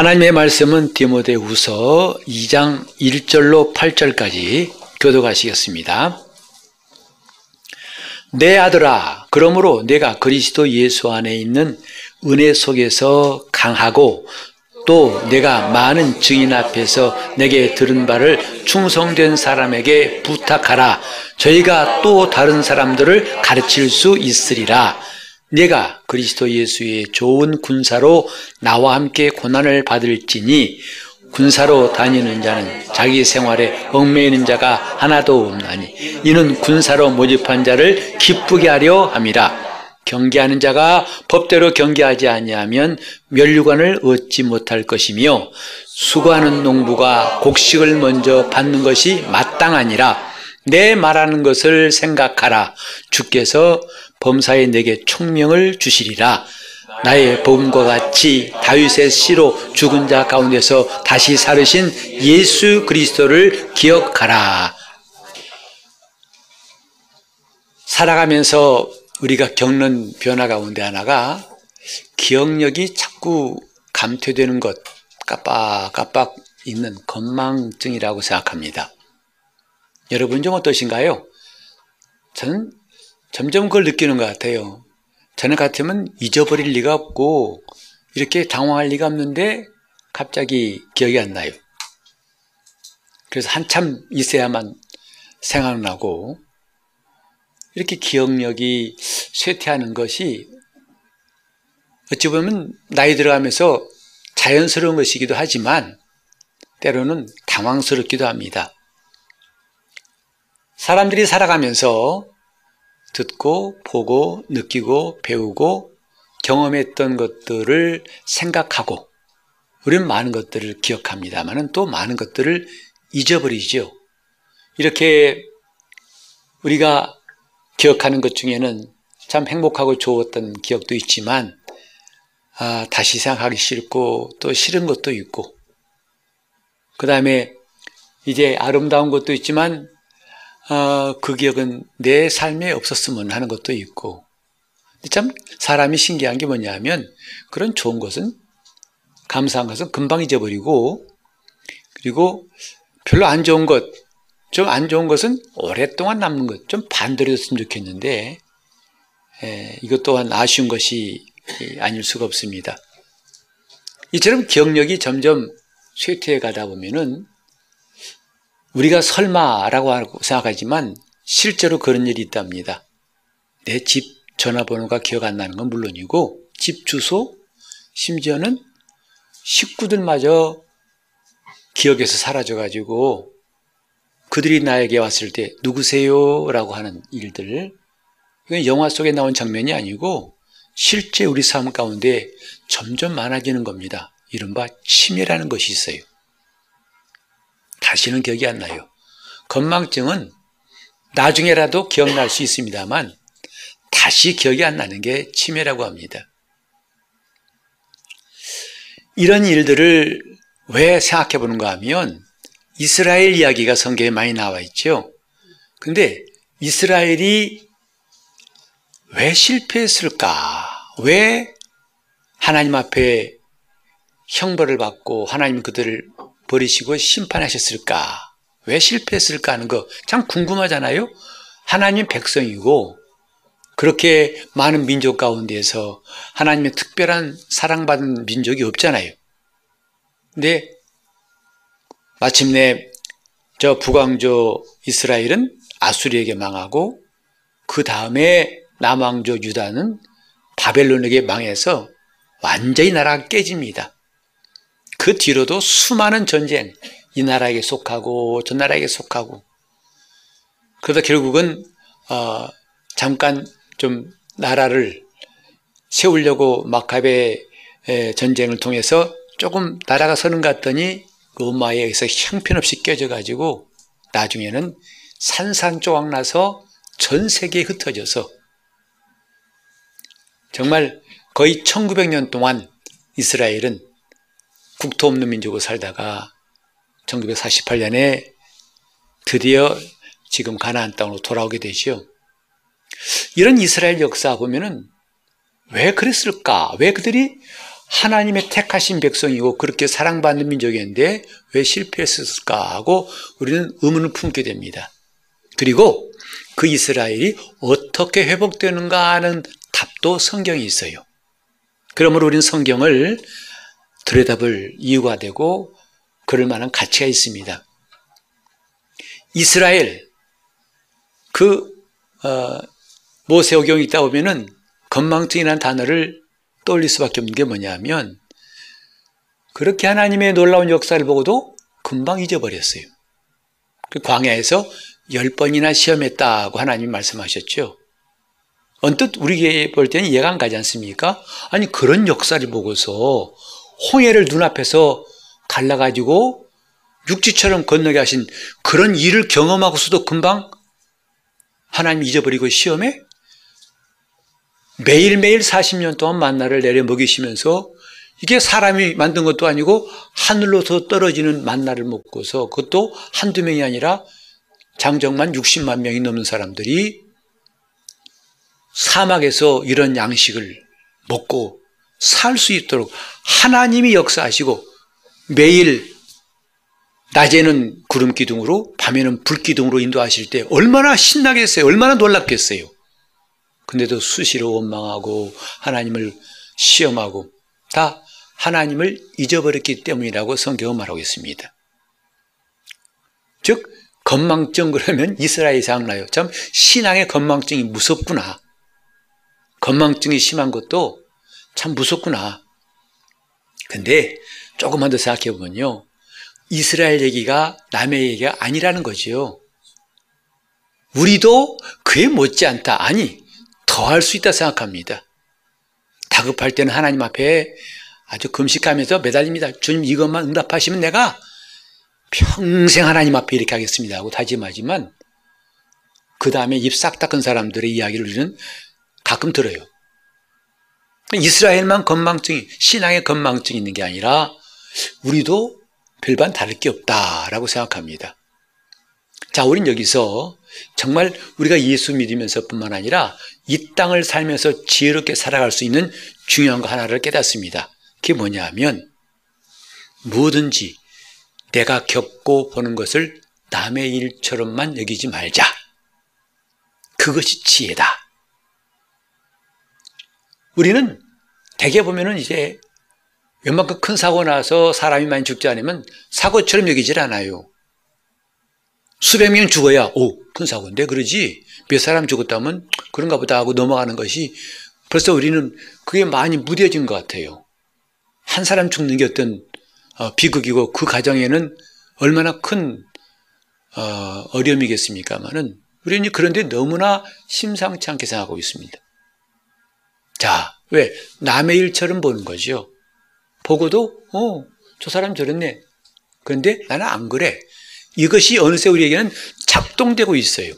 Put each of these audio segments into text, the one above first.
하나님의 말씀은 디모데 후서 2장 1절로 8절까지 교도가시겠습니다. 내 아들아, 그러므로 내가 그리스도 예수 안에 있는 은혜 속에서 강하고 또 내가 많은 증인 앞에서 내게 들은 바를 충성된 사람에게 부탁하라. 저희가 또 다른 사람들을 가르칠 수 있으리라. 내가 그리스도 예수의 좋은 군사로 나와 함께 고난을 받을지니 군사로 다니는 자는 자기 생활에 얽매이는 자가 하나도 없나니 이는 군사로 모집한 자를 기쁘게 하려 함이라. 경계하는 자가 법대로 경계하지 아니하면 면류관을 얻지 못할 것이며 수고하는 농부가 곡식을 먼저 받는 것이 마땅하니라. 내 말하는 것을 생각하라. 주께서 범사에 내게 총명을 주시리라 나의 복음과 같이 다윗의 씨로 죽은 자 가운데서 다시 살으신 예수 그리스도를 기억하라. 살아가면서 우리가 겪는 변화 가운데 하나가 기억력이 자꾸 감퇴되는 것, 깜빡깜빡 있는 건망증이라고 생각합니다. 여러분 좀 어떠신가요? 저는 점점 그걸 느끼는 것 같아요. 저는 같으면 잊어버릴 리가 없고 이렇게 당황할 리가 없는데 갑자기 기억이 안 나요. 그래서 한참 있어야만 생각나고 이렇게 기억력이 쇠퇴하는 것이 어찌 보면 나이 들어가면서 자연스러운 것이기도 하지만 때로는 당황스럽기도 합니다. 사람들이 살아가면서 듣고 보고 느끼고 배우고 경험했던 것들을 생각하고 우리는 많은 것들을 기억합니다만 또 많은 것들을 잊어버리죠. 이렇게 우리가 기억하는 것 중에는 참 행복하고 좋았던 기억도 있지만 아, 다시 생각하기 싫고 또 싫은 것도 있고 그 다음에 이제 아름다운 것도 있지만 어, 그 기억은 내 삶에 없었으면 하는 것도 있고 참 사람이 신기한 게 뭐냐면 그런 좋은 것은 감사한 것은 금방 잊어버리고 그리고 별로 안 좋은 것, 좀 안 좋은 것은 오랫동안 남는 것, 좀 반대로 됐으면 좋겠는데 에, 이것 또한 아쉬운 것이 아닐 수가 없습니다. 이처럼 기억력이 점점 쇠퇴해 가다 보면은 우리가 설마라고 생각하지만 실제로 그런 일이 있답니다. 내 집 전화번호가 기억 안 나는 건 물론이고 집 주소 심지어는 식구들마저 기억에서 사라져가지고 그들이 나에게 왔을 때 누구세요? 라고 하는 일들 이건 영화 속에 나온 장면이 아니고 실제 우리 삶 가운데 점점 많아지는 겁니다. 이른바 치매라는 것이 있어요. 다시는 기억이 안 나요. 건망증은 나중에라도 기억날 수 있습니다만 다시 기억이 안 나는 게 치매라고 합니다. 이런 일들을 왜 생각해 보는가 하면 이스라엘 이야기가 성경에 많이 나와 있죠. 근데 이스라엘이 왜 실패했을까? 왜 하나님 앞에 형벌을 받고 하나님 그들을 버리시고 심판하셨을까? 왜 실패했을까 하는 거 참 궁금하잖아요? 하나님 백성이고 그렇게 많은 민족 가운데서 하나님의 특별한 사랑받은 민족이 없잖아요. 근데 마침내 저 북왕조 이스라엘은 아수리에게 망하고 그 다음에 남왕조 유다는 바벨론에게 망해서 완전히 나라가 깨집니다. 그 뒤로도 수많은 전쟁, 이 나라에게 속하고 저 나라에게 속하고. 그러다 결국은 어, 잠깐 좀 나라를 세우려고 마카베 전쟁을 통해서 조금 나라가 서는 것 같더니 로마에 의해서 형편없이 깨져가지고 나중에는 산산조각 나서 전 세계에 흩어져서 정말 거의 1900년 동안 이스라엘은 국토 없는 민족으로 살다가 1948년에 드디어 지금 가나안 땅으로 돌아오게 되죠. 이런 이스라엘 역사 보면은 왜 그랬을까? 왜 그들이 하나님의 택하신 백성이고 그렇게 사랑받는 민족이었는데 왜 실패했을까 하고 우리는 의문을 품게 됩니다. 그리고 그 이스라엘이 어떻게 회복되는가 하는 답도 성경에 있어요. 그러므로 우리는 성경을 들여다볼 이유가 되고 그럴 만한 가치가 있습니다. 이스라엘 그 어, 모세오경이 있다 보면은 건망증이라는 단어를 떠올릴 수밖에 없는 게 뭐냐면 그렇게 하나님의 놀라운 역사를 보고도 금방 잊어버렸어요. 그 광야에서 열 번이나 시험했다고 하나님 말씀하셨죠. 언뜻 우리에게 볼 때는 이해가 안 가지 않습니까? 아니 그런 역사를 보고서 홍해를 눈앞에서 갈라가지고 육지처럼 건너게 하신 그런 일을 경험하고서도 금방 하나님 잊어버리고 시험에 매일매일 40년 동안 만나를 내려 먹이시면서 이게 사람이 만든 것도 아니고 하늘로서 떨어지는 만나를 먹고서 그것도 한두 명이 아니라 장정만 60만 명이 넘는 사람들이 사막에서 이런 양식을 먹고 살 수 있도록 하나님이 역사하시고 매일 낮에는 구름 기둥으로 밤에는 불 기둥으로 인도하실 때 얼마나 신나겠어요. 얼마나 놀랍겠어요. 근데도 수시로 원망하고 하나님을 시험하고 다 하나님을 잊어버렸기 때문이라고 성경은 말하고 있습니다. 즉 건망증 그러면 이스라엘이 생각나요. 참 신앙의 건망증이 무섭구나. 건망증이 심한 것도 참 무섭구나. 근데 조금만 더 생각해 보면요. 이스라엘 얘기가 남의 얘기가 아니라는 거지요. 우리도 그에 못지않다. 아니, 더 할 수 있다 생각합니다. 다급할 때는 하나님 앞에 아주 금식하면서 매달립니다. 주님 이것만 응답하시면 내가 평생 하나님 앞에 이렇게 하겠습니다 하고 다짐하지만 그 다음에 입 싹 닦은 사람들의 이야기를 우리는 가끔 들어요. 이스라엘만 건망증이 신앙의 건망증이 있는 게 아니라 우리도 별반 다를 게 없다라고 생각합니다. 자, 우린 여기서 정말 우리가 예수 믿으면서 뿐만 아니라 이 땅을 살면서 지혜롭게 살아갈 수 있는 중요한 거 하나를 깨닫습니다. 그게 뭐냐 하면 뭐든지 내가 겪고 보는 것을 남의 일처럼만 여기지 말자. 그것이 지혜다. 우리는 대개 보면은 이제 웬만큼 큰 사고 나서 사람이 많이 죽지 않으면 사고처럼 여기질 않아요. 수백 명 죽어야 오, 큰 사고인데 그러지 몇 사람 죽었다면 그런가 보다 하고 넘어가는 것이 벌써 우리는 그게 많이 무뎌진 것 같아요. 한 사람 죽는 게 어떤 어, 비극이고 그 가정에는 얼마나 큰 어, 어려움이겠습니까만은 우리는 그런데 너무나 심상치 않게 생각하고 있습니다. 자, 왜? 남의 일처럼 보는 거죠. 보고도, 어, 저 사람 저랬네. 그런데 나는 안 그래. 이것이 어느새 우리에게는 작동되고 있어요.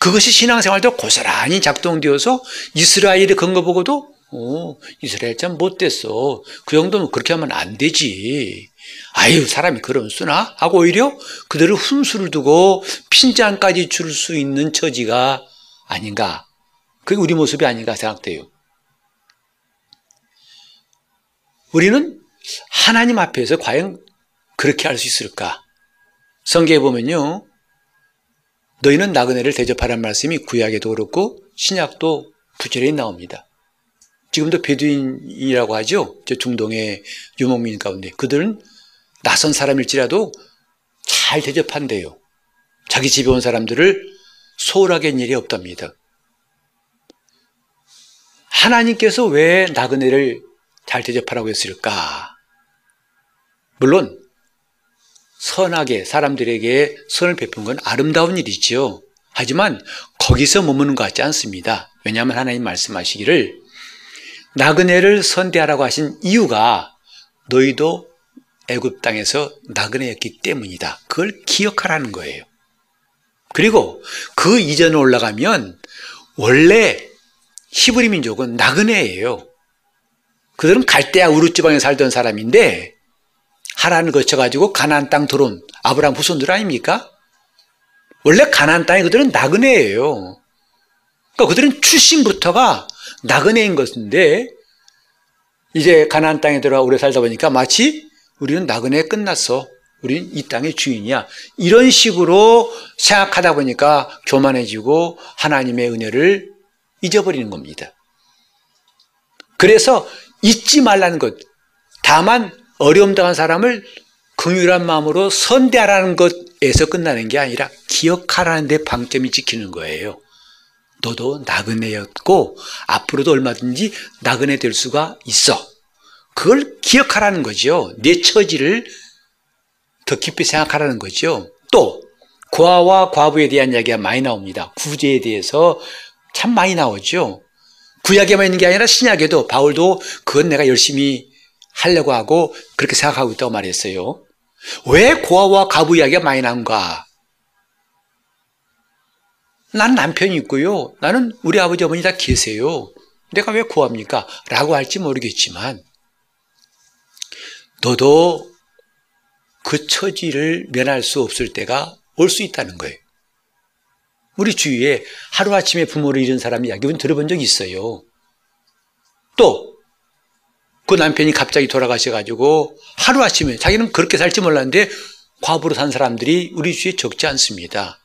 그것이 신앙생활도 고스란히 작동되어서 이스라엘의 근거 보고도 어, 이스라엘 참 못됐어. 그 정도면 그렇게 하면 안 되지. 아유, 사람이 그럼 쓰나? 하고 오히려 그들을 훈수를 두고 핀잔까지 줄 수 있는 처지가 아닌가. 그게 우리 모습이 아닌가 생각돼요. 우리는 하나님 앞에서 과연 그렇게 할 수 있을까? 성경에 보면요. 너희는 나그네를 대접하란 말씀이 구약에도 그렇고 신약도 부지런히 나옵니다. 지금도 베두인이라고 하죠. 저 중동의 유목민 가운데. 그들은 낯선 사람일지라도 잘 대접한대요. 자기 집에 온 사람들을 소홀하게 한 일이 없답니다. 하나님께서 왜 나그네를 잘 대접하라고 했을까? 물론 선하게 사람들에게 선을 베푼 건 아름다운 일이지요. 하지만 거기서 머무는 것 같지 않습니다. 왜냐하면 하나님 말씀하시기를 나그네를 선대하라고 하신 이유가 너희도 애굽 땅에서 나그네였기 때문이다. 그걸 기억하라는 거예요. 그리고 그 이전에 올라가면 원래 히브리 민족은 나그네예요. 그들은 갈대아 우르 지방에 살던 사람인데 하란을 거쳐가지고 가나안 땅 들어온 아브라함 후손들 아닙니까? 원래 가나안 땅에 그들은 나그네예요. 그러니까 그들은 출신부터가 나그네인 것인데 이제 가나안 땅에 들어와 오래 살다 보니까 마치 우리는 나그네 끝났어. 우리는 이 땅의 주인이야. 이런 식으로 생각하다 보니까 교만해지고 하나님의 은혜를 잊어버리는 겁니다. 그래서 잊지 말라는 것. 다만 어려움 당한 사람을 긍휼한 마음으로 선대하라는 것에서 끝나는 게 아니라 기억하라는 데 방점이 찍히는 거예요. 너도 나그네였고 앞으로도 얼마든지 나그네 될 수가 있어. 그걸 기억하라는 거죠. 내 처지를 더 깊이 생각하라는 거죠. 또 고아와 과부에 대한 이야기가 많이 나옵니다. 구제에 대해서 참 많이 나오죠. 구약에만 있는 게 아니라 신약에도 바울도 그건 내가 열심히 하려고 하고 그렇게 생각하고 있다고 말했어요. 왜 고아와 과부 이야기가 많이 나온가? 난 남편이 있고요. 나는 우리 아버지 어머니 다 계세요. 내가 왜 구합니까? 라고 할지 모르겠지만 너도 그 처지를 면할 수 없을 때가 올 수 있다는 거예요. 우리 주위에 하루아침에 부모를 잃은 사람 이야기 들어본 적 있어요. 또, 그 남편이 갑자기 돌아가셔가지고 하루아침에 자기는 그렇게 살지 몰랐는데 과부로 산 사람들이 우리 주위에 적지 않습니다.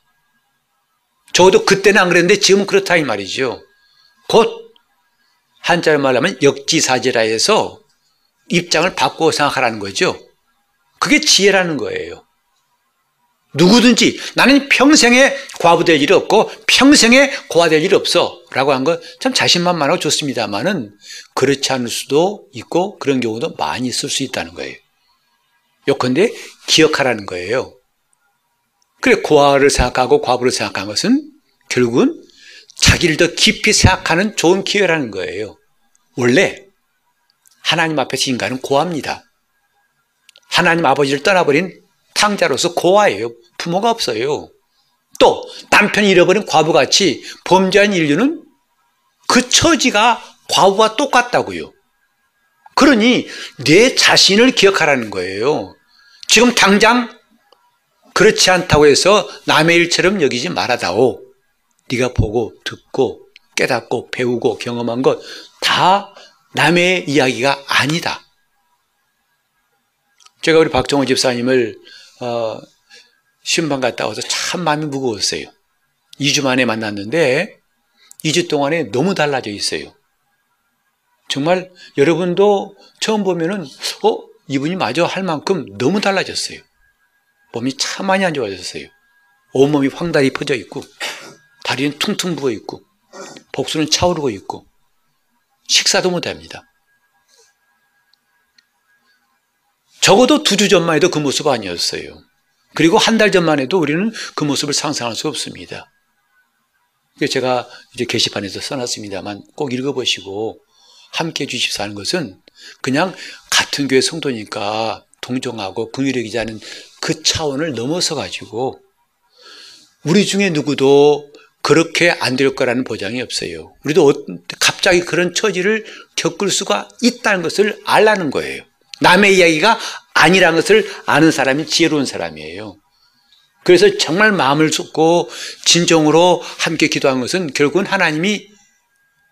적어도 그때는 안 그랬는데 지금은 그렇다 이 말이죠. 곧 한자로 말하면 역지사지라 해서 입장을 바꾸어 생각하라는 거죠. 그게 지혜라는 거예요. 누구든지 나는 평생에 과부될 일이 없고 평생에 고아될 일이 없어 라고 한 건 참 자신만만하고 좋습니다만은 그렇지 않을 수도 있고 그런 경우도 많이 있을 수 있다는 거예요. 요컨대 기억하라는 거예요. 그래 고아를 생각하고 과부를 생각한 것은 결국은 자기를 더 깊이 생각하는 좋은 기회라는 거예요. 원래 하나님 앞에서 인간은 고아입니다. 하나님 아버지를 떠나버린 탕자로서 고아예요. 부모가 없어요. 또 남편이 잃어버린 과부같이 범죄한 인류는 그 처지가 과부와 똑같다고요. 그러니 내 자신을 기억하라는 거예요. 지금 당장 그렇지 않다고 해서 남의 일처럼 여기지 말아다오. 네가 보고 듣고 깨닫고 배우고 경험한 것 다 남의 이야기가 아니다. 제가 우리 박정호 집사님을 어, 신방 갔다 와서 참 마음이 무거웠어요. 2주 만에 만났는데 2주 동안에 너무 달라져 있어요. 정말 여러분도 처음 보면은 어 이분이 마저 할 만큼 너무 달라졌어요. 몸이 참 많이 안 좋아졌어요. 온몸이 황달이 퍼져 있고 다리는 퉁퉁 부어 있고 복수는 차오르고 있고 식사도 못합니다. 적어도 두 주 전만 해도 그 모습 아니었어요. 그리고 한 달 전만 해도 우리는 그 모습을 상상할 수 없습니다. 제가 이제 게시판에서 써놨습니다만 꼭 읽어보시고 함께 해주십사 하는 것은 그냥 같은 교회 성도니까 동정하고 긍휼히 자는 그 차원을 넘어서 가지고 우리 중에 누구도 그렇게 안 될 거라는 보장이 없어요. 우리도 어, 갑자기 그런 처지를 겪을 수가 있다는 것을 알라는 거예요. 남의 이야기가 아니라는 것을 아는 사람이 지혜로운 사람이에요. 그래서 정말 마음을 쏟고 진정으로 함께 기도한 것은 결국은 하나님이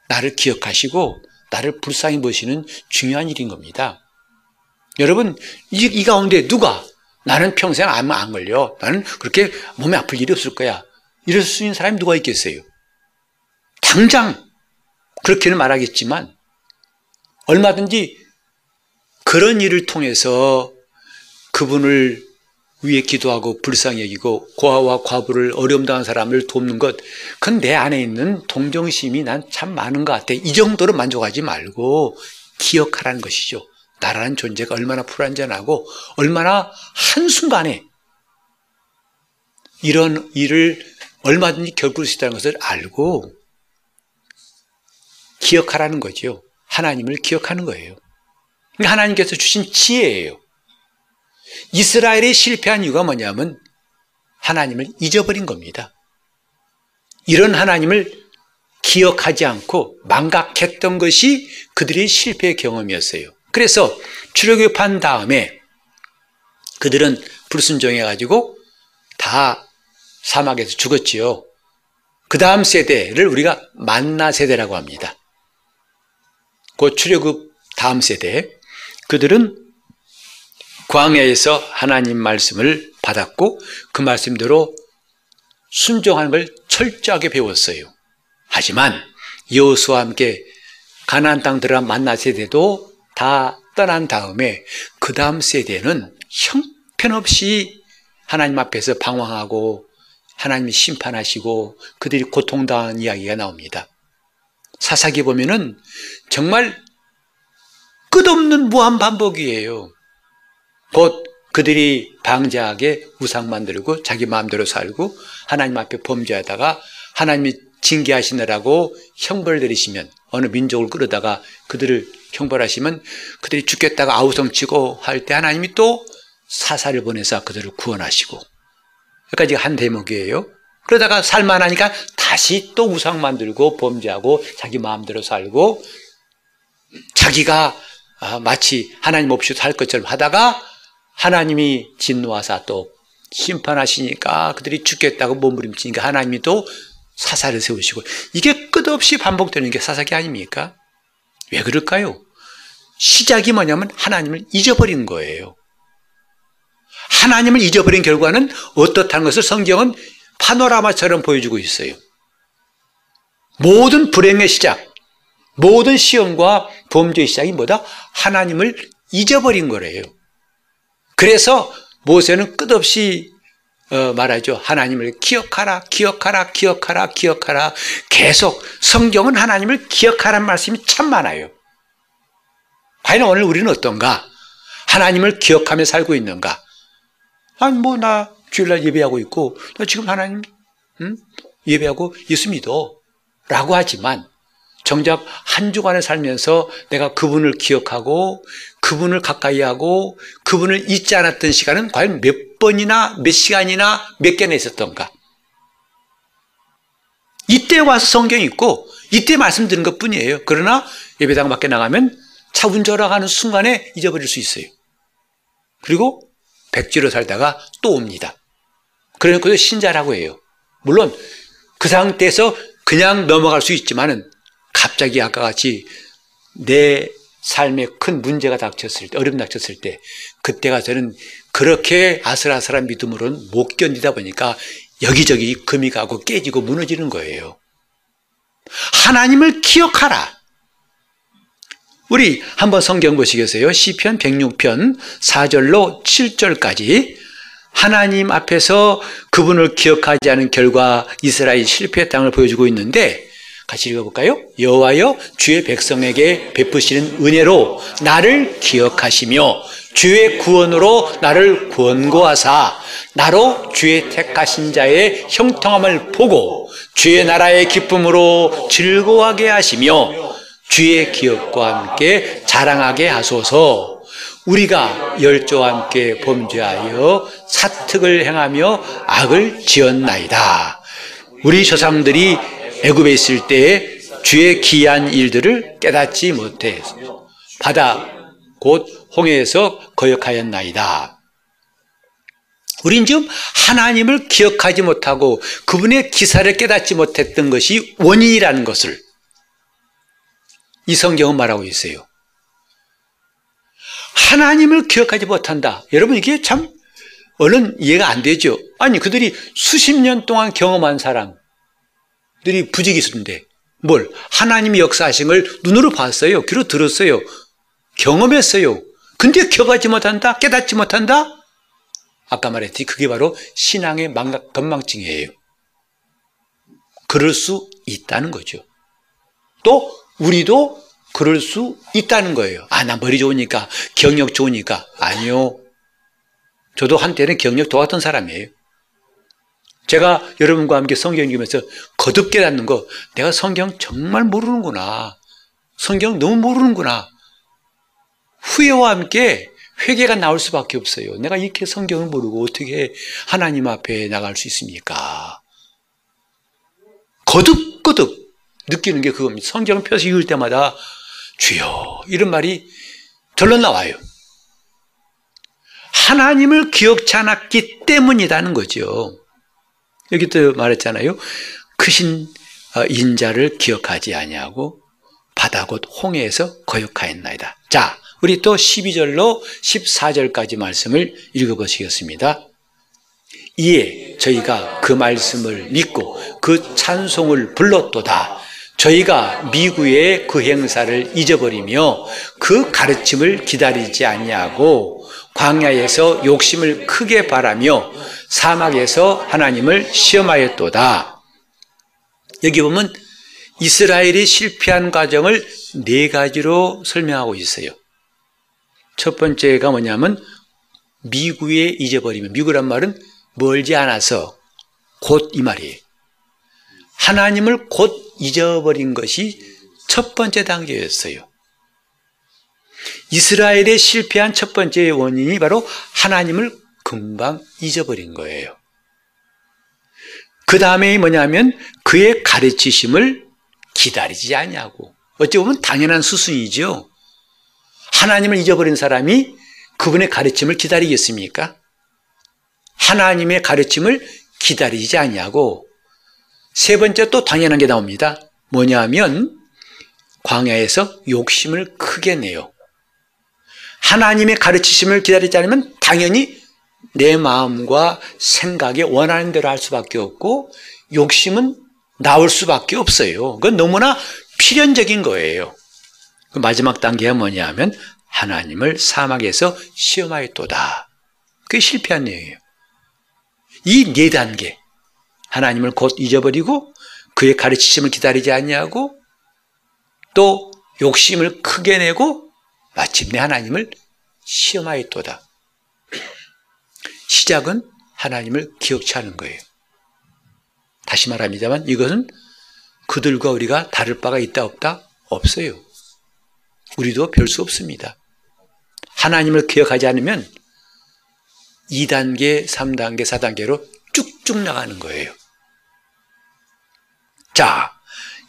나를 기억하시고 나를 불쌍히 보시는 중요한 일인 겁니다. 여러분, 이, 이 가운데 누가 나는 평생 암 안 걸려. 나는 그렇게 몸에 아플 일이 없을 거야. 이럴 수 있는 사람이 누가 있겠어요? 당장 그렇게는 말하겠지만 얼마든지 그런 일을 통해서 그분을 위해 기도하고 불쌍히 여기고 고아와 과부를 어려움 당한 사람을 돕는 것, 그건 내 안에 있는 동정심이 난 참 많은 것 같아. 이 정도로 만족하지 말고 기억하라는 것이죠. 나라는 존재가 얼마나 불완전하고 얼마나 한순간에 이런 일을 얼마든지 겪을 수 있다는 것을 알고 기억하라는 거죠. 하나님을 기억하는 거예요. 하나님께서 주신 지혜예요. 이스라엘이 실패한 이유가 뭐냐면 하나님을 잊어버린 겁니다. 이런 하나님을 기억하지 않고 망각했던 것이 그들의 실패의 경험이었어요. 그래서 출애굽한 다음에 그들은 불순종해 가지고 다 사막에서 죽었지요. 그 다음 세대를 우리가 만나 세대라고 합니다. 그 출애굽 다음 세대 그들은 광야에서 하나님 말씀을 받았고 그 말씀대로 순종하는 걸 철저하게 배웠어요. 하지만 여호수와 함께 가나안 땅 들어가 만나 세대도 다 떠난 다음에 그 다음 세대는 형편없이 하나님 앞에서 방황하고 하나님이 심판하시고 그들이 고통당한 이야기가 나옵니다. 사사기 보면은 정말 끝없는 무한 반복이에요. 곧 그들이 방자하게 우상 만들고 자기 마음대로 살고 하나님 앞에 범죄하다가 하나님이 징계하시느라고 형벌 내리시면 어느 민족을 끌어다가 그들을 형벌하시면 그들이 죽겠다가 아우성치고 할 때 하나님이 또 사사를 보내서 그들을 구원하시고 여기까지 한 대목이에요. 그러다가 살만하니까 다시 또 우상 만들고 범죄하고 자기 마음대로 살고 자기가 아, 마치 하나님 없이도 할 것처럼 하다가 하나님이 진노하사 또 심판하시니까 그들이 죽겠다고 몸부림치니까 하나님이 또 사사를 세우시고 이게 끝없이 반복되는 게 사사기 아닙니까? 왜 그럴까요? 시작이 뭐냐면 하나님을 잊어버린 거예요. 하나님을 잊어버린 결과는 어떻다는 것을 성경은 파노라마처럼 보여주고 있어요. 모든 불행의 시작, 모든 시험과 범죄의 시작이 뭐다? 하나님을 잊어버린 거래요. 그래서 모세는 끝없이 어, 말하죠. 하나님을 기억하라, 기억하라, 기억하라, 기억하라. 계속 성경은 하나님을 기억하라는 말씀이 참 많아요. 과연 오늘 우리는 어떤가? 하나님을 기억하며 살고 있는가? 아니, 뭐, 나 주일날 예배하고 있고, 나 지금 하나님, 음? 예배하고 믿어. 라고 하지만, 정작 한 주간을 살면서 내가 그분을 기억하고 그분을 가까이 하고 그분을 잊지 않았던 시간은 과연 몇 번이나 몇 시간이나 몇 개나 있었던가? 이때 와서 성경 읽고 이때 말씀 드는 것 뿐이에요. 그러나 예배당 밖에 나가면 차 운전하고 하는 순간에 잊어버릴 수 있어요. 그리고 백지로 살다가 또 옵니다. 그러니까 그걸 신자라고 해요. 물론 그 상태에서 그냥 넘어갈 수 있지만은 갑자기 아까 같이 내 삶에 큰 문제가 닥쳤을 때, 어려움 닥쳤을 때, 그때가 저는 그렇게 아슬아슬한 믿음으로는 못 견디다 보니까 여기저기 금이 가고 깨지고 무너지는 거예요. 하나님을 기억하라. 우리 한번 성경 보시겠어요? 시편 106편 4절로 7절까지 하나님 앞에서 그분을 기억하지 않은 결과 이스라엘 실패의 땅을 보여주고 있는데 같이 읽어볼까요? 여호와여 주의 백성에게 베푸시는 은혜로 나를 기억하시며 주의 구원으로 나를 구원고하사 나로 주의 택하신 자의 형통함을 보고 주의 나라의 기쁨으로 즐거워하게 하시며 주의 기억과 함께 자랑하게 하소서 우리가 열조와 함께 범죄하여 사특을 행하며 악을 지었나이다. 우리 조상들이 애굽에 있을 때에 주의 기이한 일들을 깨닫지 못해 바다 곧 홍해에서 거역하였나이다. 우린 지금 하나님을 기억하지 못하고 그분의 기사를 깨닫지 못했던 것이 원인이라는 것을 이 성경은 말하고 있어요. 하나님을 기억하지 못한다. 여러분 이게 참 얼른 이해가 안 되죠. 아니 그들이 수십 년 동안 경험한 사람, 들이 부지기수인데 뭘 하나님이 역사하신 걸 눈으로 봤어요. 귀로 들었어요. 경험했어요. 근데 기억하지 못한다? 깨닫지 못한다? 아까 말했듯이 그게 바로 신앙의 망각, 건망증이에요. 그럴 수 있다는 거죠. 또 우리도 그럴 수 있다는 거예요. 아, 나 머리 좋으니까, 경력 좋으니까. 아니요. 저도 한때는 경력 좋았던 사람이에요. 제가 여러분과 함께 성경 읽으면서 거듭 깨닫는 거, 내가 성경 정말 모르는구나. 성경 너무 모르는구나. 후회와 함께 회개가 나올 수밖에 없어요. 내가 이렇게 성경을 모르고 어떻게 하나님 앞에 나갈 수 있습니까? 거듭거듭 느끼는 게 그겁니다. 성경 펴서 읽을 때마다 주여 이런 말이 절로 나와요. 하나님을 기억치 않았기 때문이라는 거죠. 여기 또 말했잖아요. 크신 어, 인자를 기억하지 아니하고 바다 곧 홍해에서 거역하였나이다. 자, 우리 또 12절로 14절까지 말씀을 읽어보시겠습니다. 이에 저희가 그 말씀을 믿고 그 찬송을 불렀도다. 저희가 미국의 그 행사를 잊어버리며 그 가르침을 기다리지 아니하고 광야에서 욕심을 크게 바라며 사막에서 하나님을 시험하였도다. 여기 보면 이스라엘이 실패한 과정을 네 가지로 설명하고 있어요. 첫 번째가 뭐냐면 미국에 잊어버리면 미국란 말은 멀지 않아서 곧 이 말이에요. 하나님을 곧 잊어버린 것이 첫 번째 단계였어요. 이스라엘의 실패한 첫 번째 원인이 바로 하나님을 금방 잊어버린 거예요. 그 다음에 뭐냐면 그의 가르치심을 기다리지 않냐고. 어찌 보면 당연한 수순이죠. 하나님을 잊어버린 사람이 그분의 가르침을 기다리겠습니까? 하나님의 가르침을 기다리지 아니하고 세 번째 또 당연한 게 나옵니다. 뭐냐면 광야에서 욕심을 크게 내요. 하나님의 가르치심을 기다리지 않으면 당연히 내 마음과 생각에 원하는 대로 할 수밖에 없고 욕심은 나올 수밖에 없어요. 그건 너무나 필연적인 거예요. 그 마지막 단계가 뭐냐 하면 하나님을 사막에서 시험하였도다. 그게 실패한 내용이에요. 이 네 단계. 하나님을 곧 잊어버리고 그의 가르치심을 기다리지 않냐고 또 욕심을 크게 내고 마침 내 하나님을 시험하였도다. 시작은 하나님을 기억치 않은 거예요. 다시 말합니다만 이것은 그들과 우리가 다를 바가 있다 없다? 없어요. 우리도 별 수 없습니다. 하나님을 기억하지 않으면 2단계, 3단계, 4단계로 쭉쭉 나가는 거예요. 자,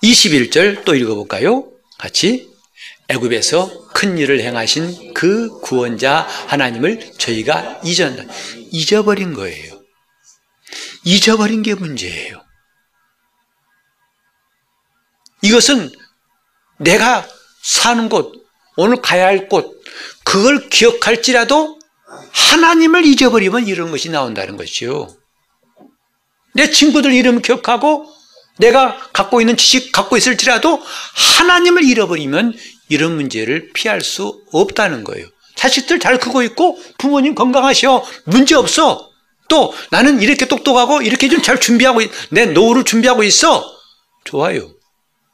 21절 또 읽어볼까요? 같이 애굽에서 큰 일을 행하신 그 구원자 하나님을 저희가 잊었 잊어버린 거예요. 잊어버린 게 문제예요. 이것은 내가 사는 곳, 오늘 가야 할 곳, 그걸 기억할지라도 하나님을 잊어버리면 이런 것이 나온다는 것이요. 내 친구들 이름 기억하고 내가 갖고 있는 지식 갖고 있을지라도 하나님을 잃어버리면 이런 문제를 피할 수 없다는 거예요. 자식들 잘 크고 있고 부모님 건강하셔 문제 없어. 또 나는 이렇게 똑똑하고 이렇게 좀 잘 준비하고 내 노후를 준비하고 있어. 좋아요.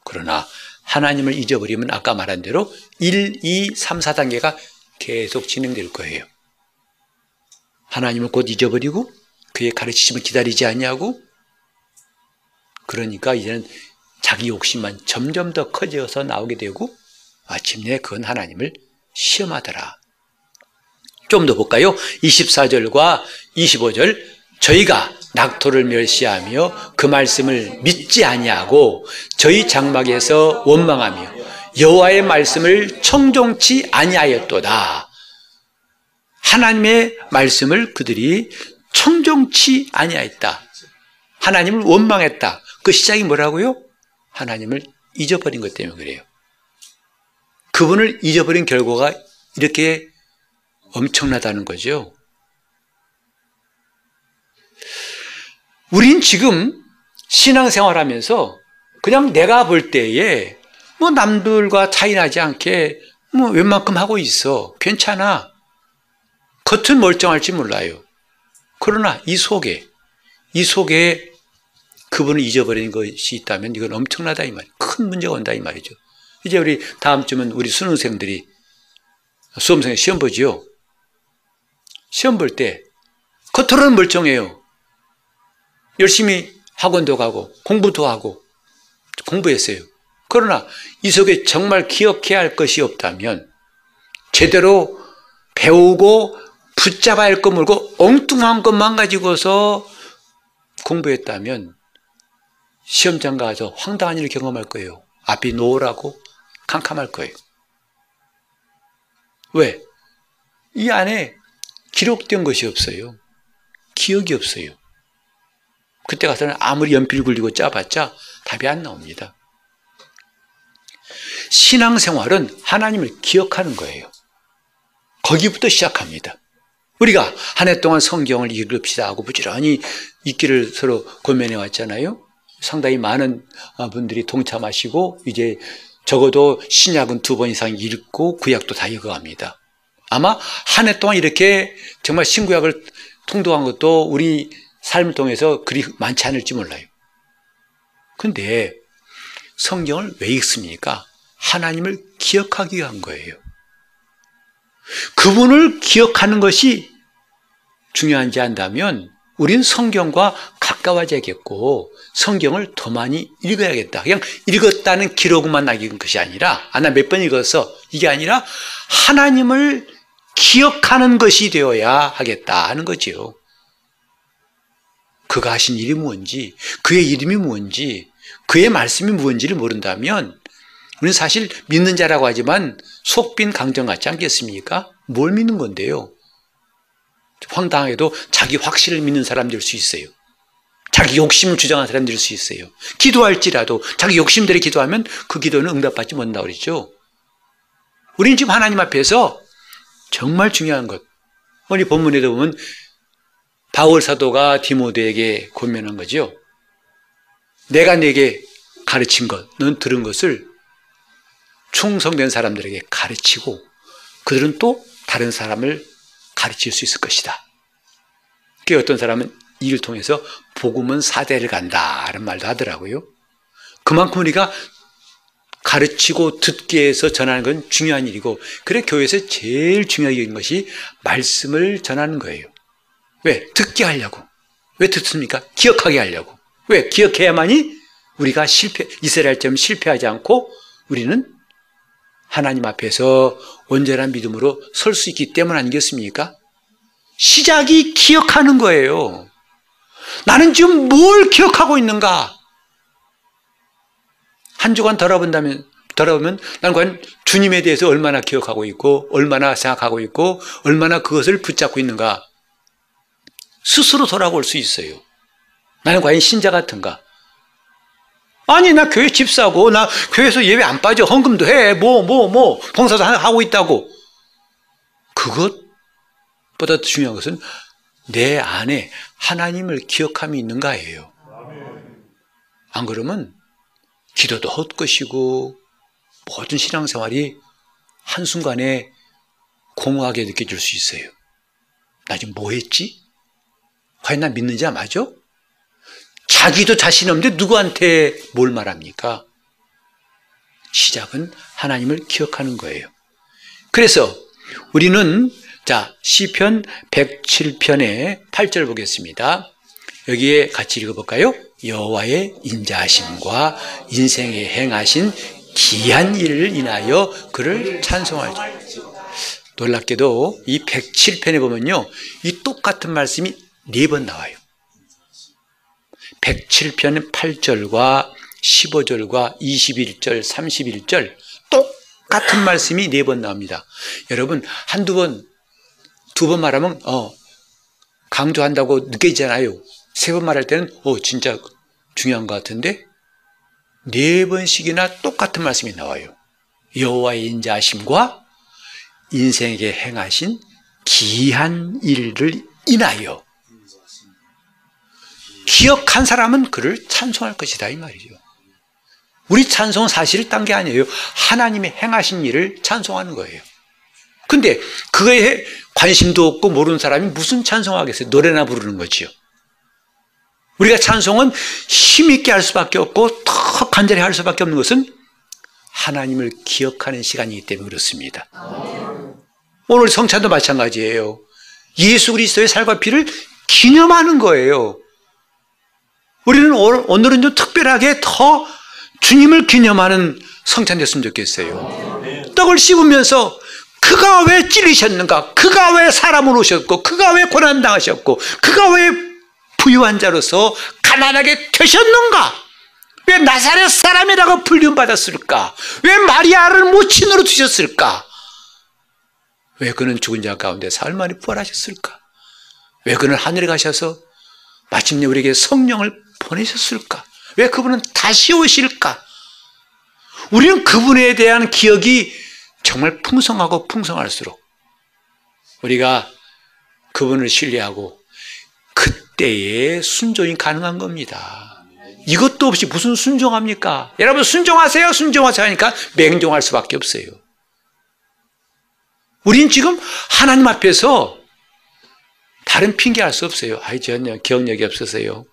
그러나 하나님을 잊어버리면 아까 말한 대로 1, 2, 3, 4단계가 계속 진행될 거예요. 하나님을 곧 잊어버리고 그의 가르치심을 기다리지 않냐고 그러니까 이제는 자기 욕심만 점점 더 커져서 나오게 되고 마침내 그건 하나님을 시험하더라. 좀 더 볼까요? 24절과 25절 저희가 낙토를 멸시하며 그 말씀을 믿지 아니하고 저희 장막에서 원망하며 여호와의 말씀을 청종치 아니하였도다. 하나님의 말씀을 그들이 청종치 아니하였다. 하나님을 원망했다. 그 시작이 뭐라고요? 하나님을 잊어버린 것 때문에 그래요. 그분을 잊어버린 결과가 이렇게 엄청나다는 거죠. 우린 지금 신앙생활 하면서 그냥 내가 볼 때에 뭐 남들과 차이 나지 않게 뭐 웬만큼 하고 있어. 괜찮아. 겉은 멀쩡할지 몰라요. 그러나 이 속에, 이 속에 그분을 잊어버린 것이 있다면 이건 엄청나다 이 말이에요. 큰 문제가 온다 이 말이죠. 이제 우리 다음 주면 우리 수능생들이 수험생에 시험 보지요. 시험 볼 때 겉으로는 멀쩡해요. 열심히 학원도 가고 공부도 하고 공부했어요. 그러나 이 속에 정말 기억해야 할 것이 없다면 제대로 배우고 붙잡아야 할거 물고 엉뚱한 것만 가지고서 공부했다면 시험장 가서 황당한 일을 경험할 거예요. 앞이 노랗고 캄캄할 거예요. 왜? 이 안에 기록된 것이 없어요. 기억이 없어요. 그때 가서는 아무리 연필 굴리고 짜봤자 답이 안 나옵니다. 신앙생활은 하나님을 기억하는 거예요. 거기부터 시작합니다. 우리가 한 해 동안 성경을 읽읍시다 하고 부지런히 읽기를 서로 고면해 왔잖아요. 상당히 많은 분들이 동참하시고 이제 적어도 신약은 두 번 이상 읽고 구약도 다 읽어갑니다. 아마 한 해 동안 이렇게 정말 신구약을 통독한 것도 우리 삶을 통해서 그리 많지 않을지 몰라요. 근데 성경을 왜 읽습니까? 하나님을 기억하기 위한 거예요. 그분을 기억하는 것이 중요한지 안다면 우리는 성경과 가까워져야겠고 성경을 더 많이 읽어야겠다. 그냥 읽었다는 기록만 남긴 것이 아니라 아, 나 몇 번 읽어서 이게 아니라 하나님을 기억하는 것이 되어야 하겠다 하는 거지요. 그가 하신 일이 뭔지, 그의 이름이 뭔지, 그의 말씀이 뭔지를 모른다면 우리는 사실 믿는 자라고 하지만 속빈 강정 같지 않겠습니까? 뭘 믿는 건데요? 황당하게도 자기 확신을 믿는 사람들 수 있어요. 자기 욕심을 주장하는 사람들일 수 있어요. 기도할지라도 자기 욕심대로 기도하면 그 기도는 응답받지 못한다고 그랬죠. 우리는 지금 하나님 앞에서 정말 중요한 것. 우리 본문에도 보면 바울 사도가 디모데에게 권면한 거죠. 내가 내게 가르친 것, 넌 들은 것을 충성된 사람들에게 가르치고 그들은 또 다른 사람을 가르칠 수 있을 것이다. 그 어떤 사람은 이를 통해서 복음은 사대를 간다는 말도 하더라고요. 그만큼 우리가 가르치고 듣게 해서 전하는 건 중요한 일이고 그래 교회에서 제일 중요한 것이 말씀을 전하는 거예요. 왜? 듣게 하려고. 왜 듣습니까? 기억하게 하려고. 왜? 기억해야만이 우리가 실패, 이스라엘처럼 실패하지 않고 우리는 하나님 앞에서 온전한 믿음으로 설 수 있기 때문 아니겠습니까? 시작이 기억하는 거예요. 나는 지금 뭘 기억하고 있는가? 한 주간 돌아본다면, 돌아보면 나는 과연 주님에 대해서 얼마나 기억하고 있고, 얼마나 생각하고 있고, 얼마나 그것을 붙잡고 있는가? 스스로 돌아볼 수 있어요. 나는 과연 신자 같은가? 아니, 나 교회 집사고, 나 교회에서 예배 안 빠져, 헌금도 해, 뭐, 뭐, 뭐, 봉사도 하고 있다고. 그것보다 중요한 것은 내 안에 하나님을 기억함이 있는가예요. 안 그러면 기도도 헛것이고 모든 신앙생활이 한순간에 공허하게 느껴질 수 있어요. 나 지금 뭐 했지? 과연 나 믿는 자 맞아? 자기도 자신 없는데 누구한테 뭘 말합니까? 시작은 하나님을 기억하는 거예요. 그래서 우리는 자, 시편 107편의 8절 보겠습니다. 여기에 같이 읽어볼까요? 여호와의 인자하심과 인생에 행하신 기한 일을 인하여 그를 찬송할 놀랍게도 이 107편에 보면요. 이 똑같은 말씀이 네 번 나와요. 107편 8절과 15절과 21절, 31절 똑같은 말씀이 네 번 나옵니다. 여러분 한두 번, 두 번 말하면 어 강조한다고 느껴지잖아요. 세 번 말할 때는 어 진짜 중요한 것 같은데 네 번씩이나 똑같은 말씀이 나와요. 여호와의 인자하심과 인생에게 행하신 기한 일을 인하여 기억한 사람은 그를 찬송할 것이다 이 말이죠. 우리 찬송은 사실 딴 게 아니에요. 하나님의 행하신 일을 찬송하는 거예요. 근데 그거에 관심도 없고 모르는 사람이 무슨 찬송하겠어요? 노래나 부르는 거지요. 우리가 찬송은 힘있게 할 수밖에 없고 더 간절히 할 수밖에 없는 것은 하나님을 기억하는 시간이기 때문에 그렇습니다. 오늘 성찬도 마찬가지예요. 예수 그리스도의 살과 피를 기념하는 거예요. 우리는 오늘은 좀 특별하게 더 주님을 기념하는 성찬 됐으면 좋겠어요. 떡을 씹으면서 그가 왜 찔리셨는가? 그가 왜 사람을 오셨고, 그가 왜 고난당하셨고, 그가 왜 부유한 자로서 가난하게 되셨는가? 왜 나사렛 사람이라고 불림받았을까? 왜 마리아를 모친으로 두셨을까? 왜 그는 죽은 자 가운데 사흘 만에 부활하셨을까? 왜 그는 하늘에 가셔서 마침내 우리에게 성령을 보내셨을까? 왜 그분은 다시 오실까? 우리는 그분에 대한 기억이 정말 풍성하고 풍성할수록 우리가 그분을 신뢰하고 그때에 순종이 가능한 겁니다. 이것도 없이 무슨 순종합니까? 여러분 순종하세요, 순종하세요 하니까 맹종할 수밖에 없어요. 우린 지금 하나님 앞에서 다른 핑계 할 수 없어요. 아이, 저는 기억력이 없어서요.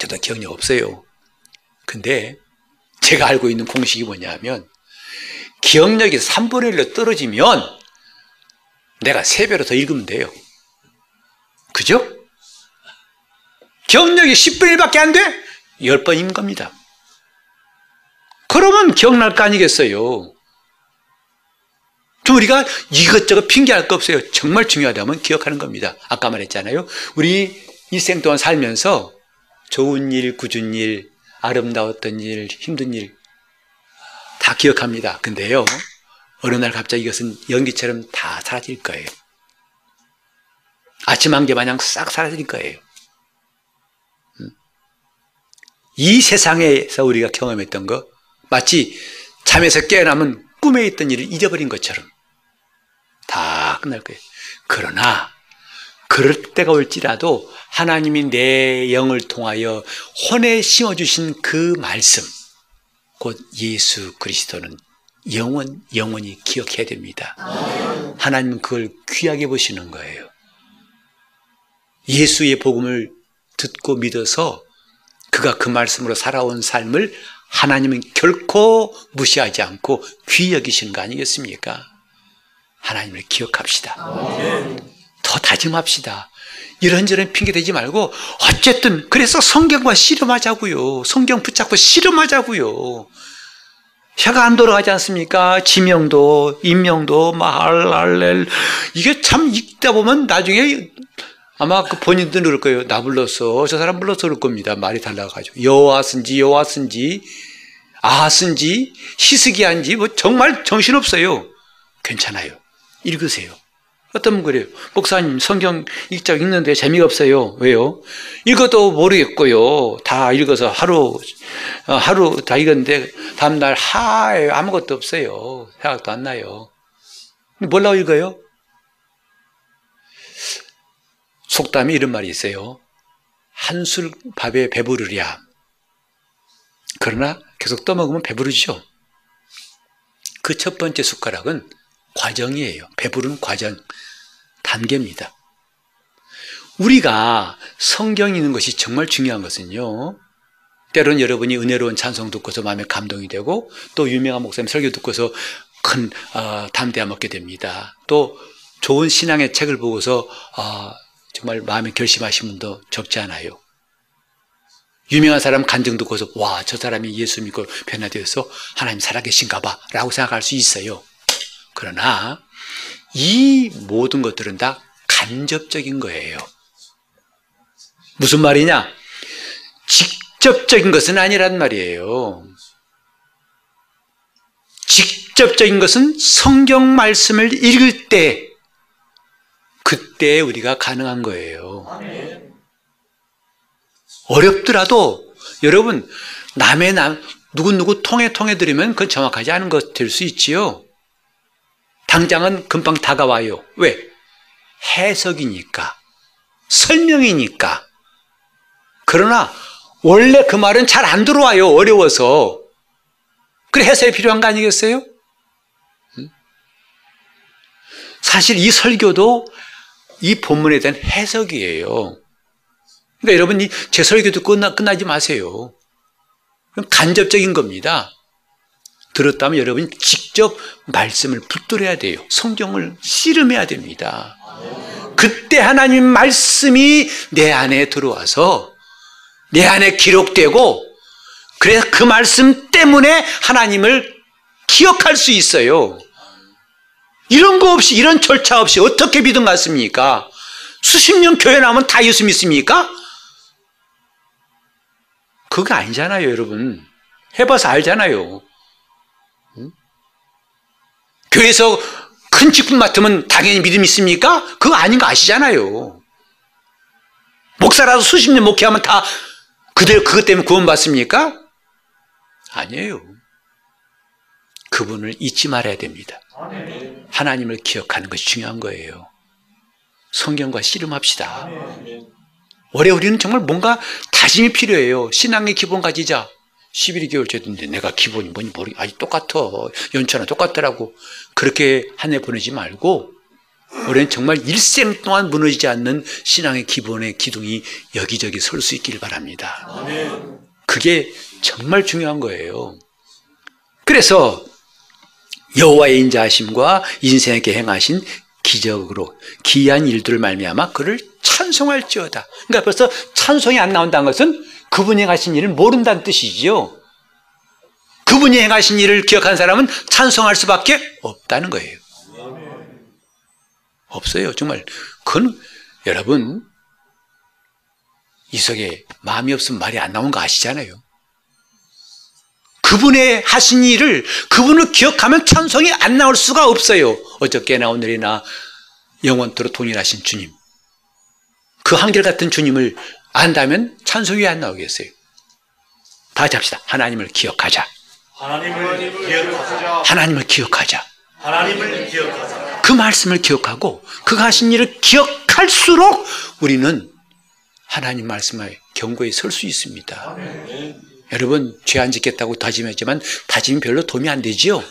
저도 기억력 없어요. 근데 제가 알고 있는 공식이 뭐냐면 기억력이 3분의 1로 떨어지면 내가 3배로 더 읽으면 돼요. 그죠? 기억력이 10분의 1밖에 안 돼? 10번인 겁니다. 그러면 기억날 거 아니겠어요? 좀 우리가 이것저것 핑계할 거 없어요. 정말 중요하다면 기억하는 겁니다. 아까 말했잖아요. 우리 일생 동안 살면서 좋은 일, 굳은 일, 아름다웠던 일, 힘든 일 다 기억합니다. 근데요. 어느 날 갑자기 이것은 연기처럼 다 사라질 거예요. 아침 한 개 마냥 싹 사라질 거예요. 음. 이 세상에서 우리가 경험했던 거 마치 잠에서 깨어나면 꿈에 있던 일을 잊어버린 것처럼 다 끝날 거예요. 그러나 그럴 때가 올지라도 하나님이 내 영을 통하여 혼에 심어주신 그 말씀, 곧 예수 그리스도는 영원, 영원히 기억해야 됩니다. 하나님은 그걸 귀하게 보시는 거예요. 예수의 복음을 듣고 믿어서 그가 그 말씀으로 살아온 삶을 하나님은 결코 무시하지 않고 귀히 여기시는 거 아니겠습니까? 하나님을 기억합시다. 더 다짐합시다. 이런저런 핑계 대지 말고 어쨌든 그래서 성경과 씨름하자고요. 성경 붙잡고 씨름하자고요. 혀가 안 돌아가지 않습니까? 지명도, 인명도, 말랄렐. 이게 참 읽다 보면 나중에 아마 그 본인도 그럴 거예요. 나 불렀어. 저 사람 불렀어 그럴 겁니다. 말이 달라가지고. 여호와쓴지 여호와쓴지 아하쓴지 희스기한지 뭐 정말 정신없어요. 괜찮아요. 읽으세요. 어떤 분 그래요. 목사님 성경 읽자 읽는데 재미가 없어요. 왜요? 읽어도 모르겠고요. 다 읽어서 하루 어, 하루 다 읽었는데 다음 날 하에 아무것도 없어요. 생각도 안 나요. 뭘라고 읽어요? 속담에 이런 말이 있어요. 한술 밥에 배부르랴. 그러나 계속 떠먹으면 배부르죠. 그 첫 번째 숟가락은 과정이에요. 배부른 과정, 단계입니다. 우리가 성경 읽는 것이 정말 중요한 것은요. 때로는 여러분이 은혜로운 찬송 듣고서 마음에 감동이 되고 또 유명한 목사님 설교 듣고서 큰 어, 담대함 얻게 됩니다. 또 좋은 신앙의 책을 보고서 어, 정말 마음에 결심하신 분도 적지 않아요. 유명한 사람 간증 듣고서 와 저 사람이 예수 믿고 변화되어서 하나님 살아계신가 봐 라고 생각할 수 있어요. 그러나 이 모든 것들은 다 간접적인 거예요. 무슨 말이냐? 직접적인 것은 아니란 말이에요. 직접적인 것은 성경 말씀을 읽을 때, 그때 우리가 가능한 거예요. 어렵더라도 여러분, 남의 남, 누구누구 통해 통해 들으면 그건 정확하지 않은 것 될 수 있지요. 당장은 금방 다가와요. 왜? 해석이니까. 설명이니까. 그러나 원래 그 말은 잘 안 들어와요. 어려워서. 그래 해석이 필요한 거 아니겠어요? 사실 이 설교도 이 본문에 대한 해석이에요. 그러니까 여러분 이 제 설교 듣고 끝나, 끝나지 마세요. 간접적인 겁니다. 들었다면 여러분이 직접 말씀을 붙들어야 돼요. 성경을 씨름해야 됩니다. 그때 하나님 말씀이 내 안에 들어와서 내 안에 기록되고 그래서 그 말씀 때문에 하나님을 기억할 수 있어요. 이런 거 없이 이런 절차 없이 어떻게 믿음 같습니까? 수십 년 교회 나오면 다 예수 믿습니까? 그거 아니잖아요, 여러분. 해봐서 알잖아요. 교회에서 큰 직분 맡으면 당연히 믿음 있습니까? 그거 아닌 거 아시잖아요. 목사라도 수십 년 목회하면 다 그대로 그것 때문에 구원받습니까? 아니에요. 그분을 잊지 말아야 됩니다. 하나님을 기억하는 것이 중요한 거예요. 성경과 씨름합시다. 올해 우리는 정말 뭔가 다짐이 필요해요. 신앙의 기본 가지자. 11개월째 됐는데 내가 기본이 뭐니 모르 아니 똑같아. 연차는 똑같더라고. 그렇게 한 해 보내지 말고 올해는 정말 일생 동안 무너지지 않는 신앙의 기본의 기둥이 여기저기 설 수 있길 바랍니다. 그게 정말 중요한 거예요. 그래서 여호와의 인자하심과 인생에게 행하신 기적으로 기이한 일들을 말미암아 그를 찬송할지어다. 그러니까 벌써 찬송이 안 나온다는 것은 그분이 행하신 일을 모른다는 뜻이지요. 그분이 행하신 일을 기억한 사람은 찬송할 수밖에 없다는 거예요. 없어요. 정말 그건 여러분 이 속에 마음이 없으면 말이 안 나오는 거 아시잖아요. 그분의 하신 일을 그분을 기억하면 찬송이 안 나올 수가 없어요. 어저께나 오늘이나 영원토록 동일하신 주님. 그 한결같은 주님을 안다면 찬송이 안 나오겠어요. 다 같이 합시다. 하나님을 기억하자. 하나님을 기억하자. 하나님을 기억하자. 하나님을 기억하자. 그 말씀을 기억하고 그가 하신 일을 기억할수록 우리는 하나님 말씀의 경고에 설 수 있습니다. 여러분 죄 안 짓겠다고 다짐했지만 다짐이 별로 도움이 안 되지요.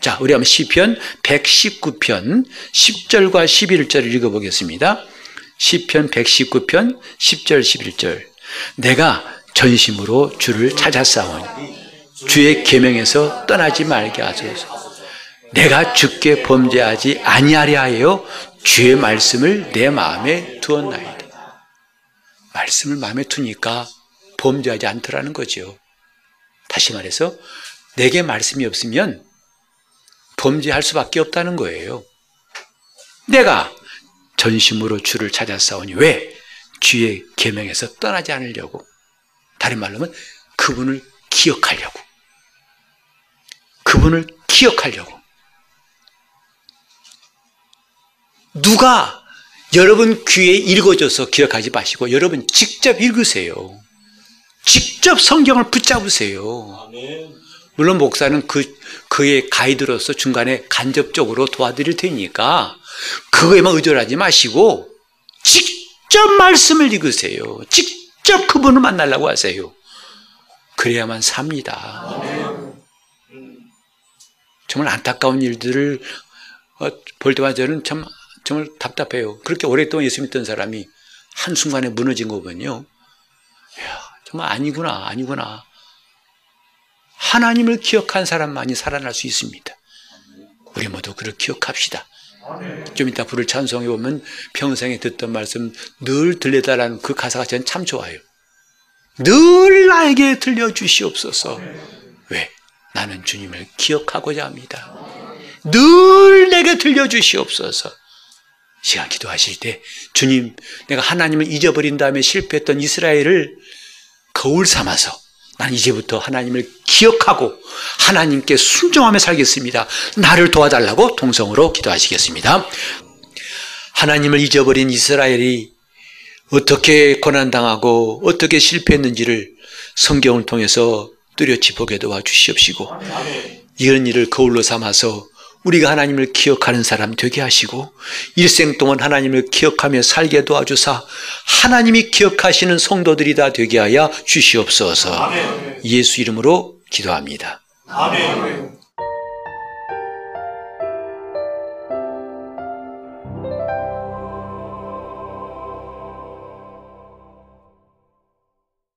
자, 우리 한번 시편 119편 10절과 11절을 읽어보겠습니다. 시편 119편 10절 11절 내가 전심으로 주를 찾았사오니 주의 계명에서 떠나지 말게 하소서. 내가 주께 범죄하지 아니하려 하여 주의 말씀을 내 마음에 두었나이다. 말씀을 마음에 두니까 범죄하지 않더라는 거죠. 다시 말해서 내게 말씀이 없으면 범죄할 수밖에 없다는 거예요. 내가 전심으로 주를 찾아싸우니 왜? 주의 계명에서 떠나지 않으려고. 다른 말로 하면 그분을 기억하려고. 그분을 기억하려고. 누가 여러분 귀에 읽어줘서 기억하지 마시고 여러분 직접 읽으세요. 직접 성경을 붙잡으세요. 물론 목사는 그, 그의 가이드로서 중간에 간접적으로 도와드릴 테니까 그거에만 의존하지 마시고 직접 말씀을 읽으세요. 직접 그분을 만나려고 하세요. 그래야만 삽니다. 정말 안타까운 일들을 어, 볼 때마다 저는 참 정말 답답해요. 그렇게 오랫동안 예수 믿던 사람이 한순간에 무너진 거 보면요. 정말 아니구나, 아니구나. 하나님을 기억한 사람만이 살아날 수 있습니다. 우리 모두 그를 기억합시다. 좀 이따 불을 찬송해 보면 평생에 듣던 말씀 늘 들려달라는 그 가사가 저는 참 좋아요. 늘 나에게 들려주시옵소서. 왜? 나는 주님을 기억하고자 합니다. 늘 내게 들려주시옵소서. 시간 기도하실 때 주님 내가 하나님을 잊어버린 다음에 실패했던 이스라엘을 거울 삼아서 난 이제부터 하나님을 기억하고 하나님께 순종하며 살겠습니다. 나를 도와달라고 동성으로 기도하시겠습니다. 하나님을 잊어버린 이스라엘이 어떻게 고난당하고 어떻게 실패했는지를 성경을 통해서 뚜렷이 보게 도와 주시옵시고 이런 일을 거울로 삼아서 우리가 하나님을 기억하는 사람 되게 하시고 일생 동안 하나님을 기억하며 살게 도와주사 하나님이 기억하시는 성도들이 다 되게 하여 주시옵소서. 예수 이름으로 기도합니다. 아멘.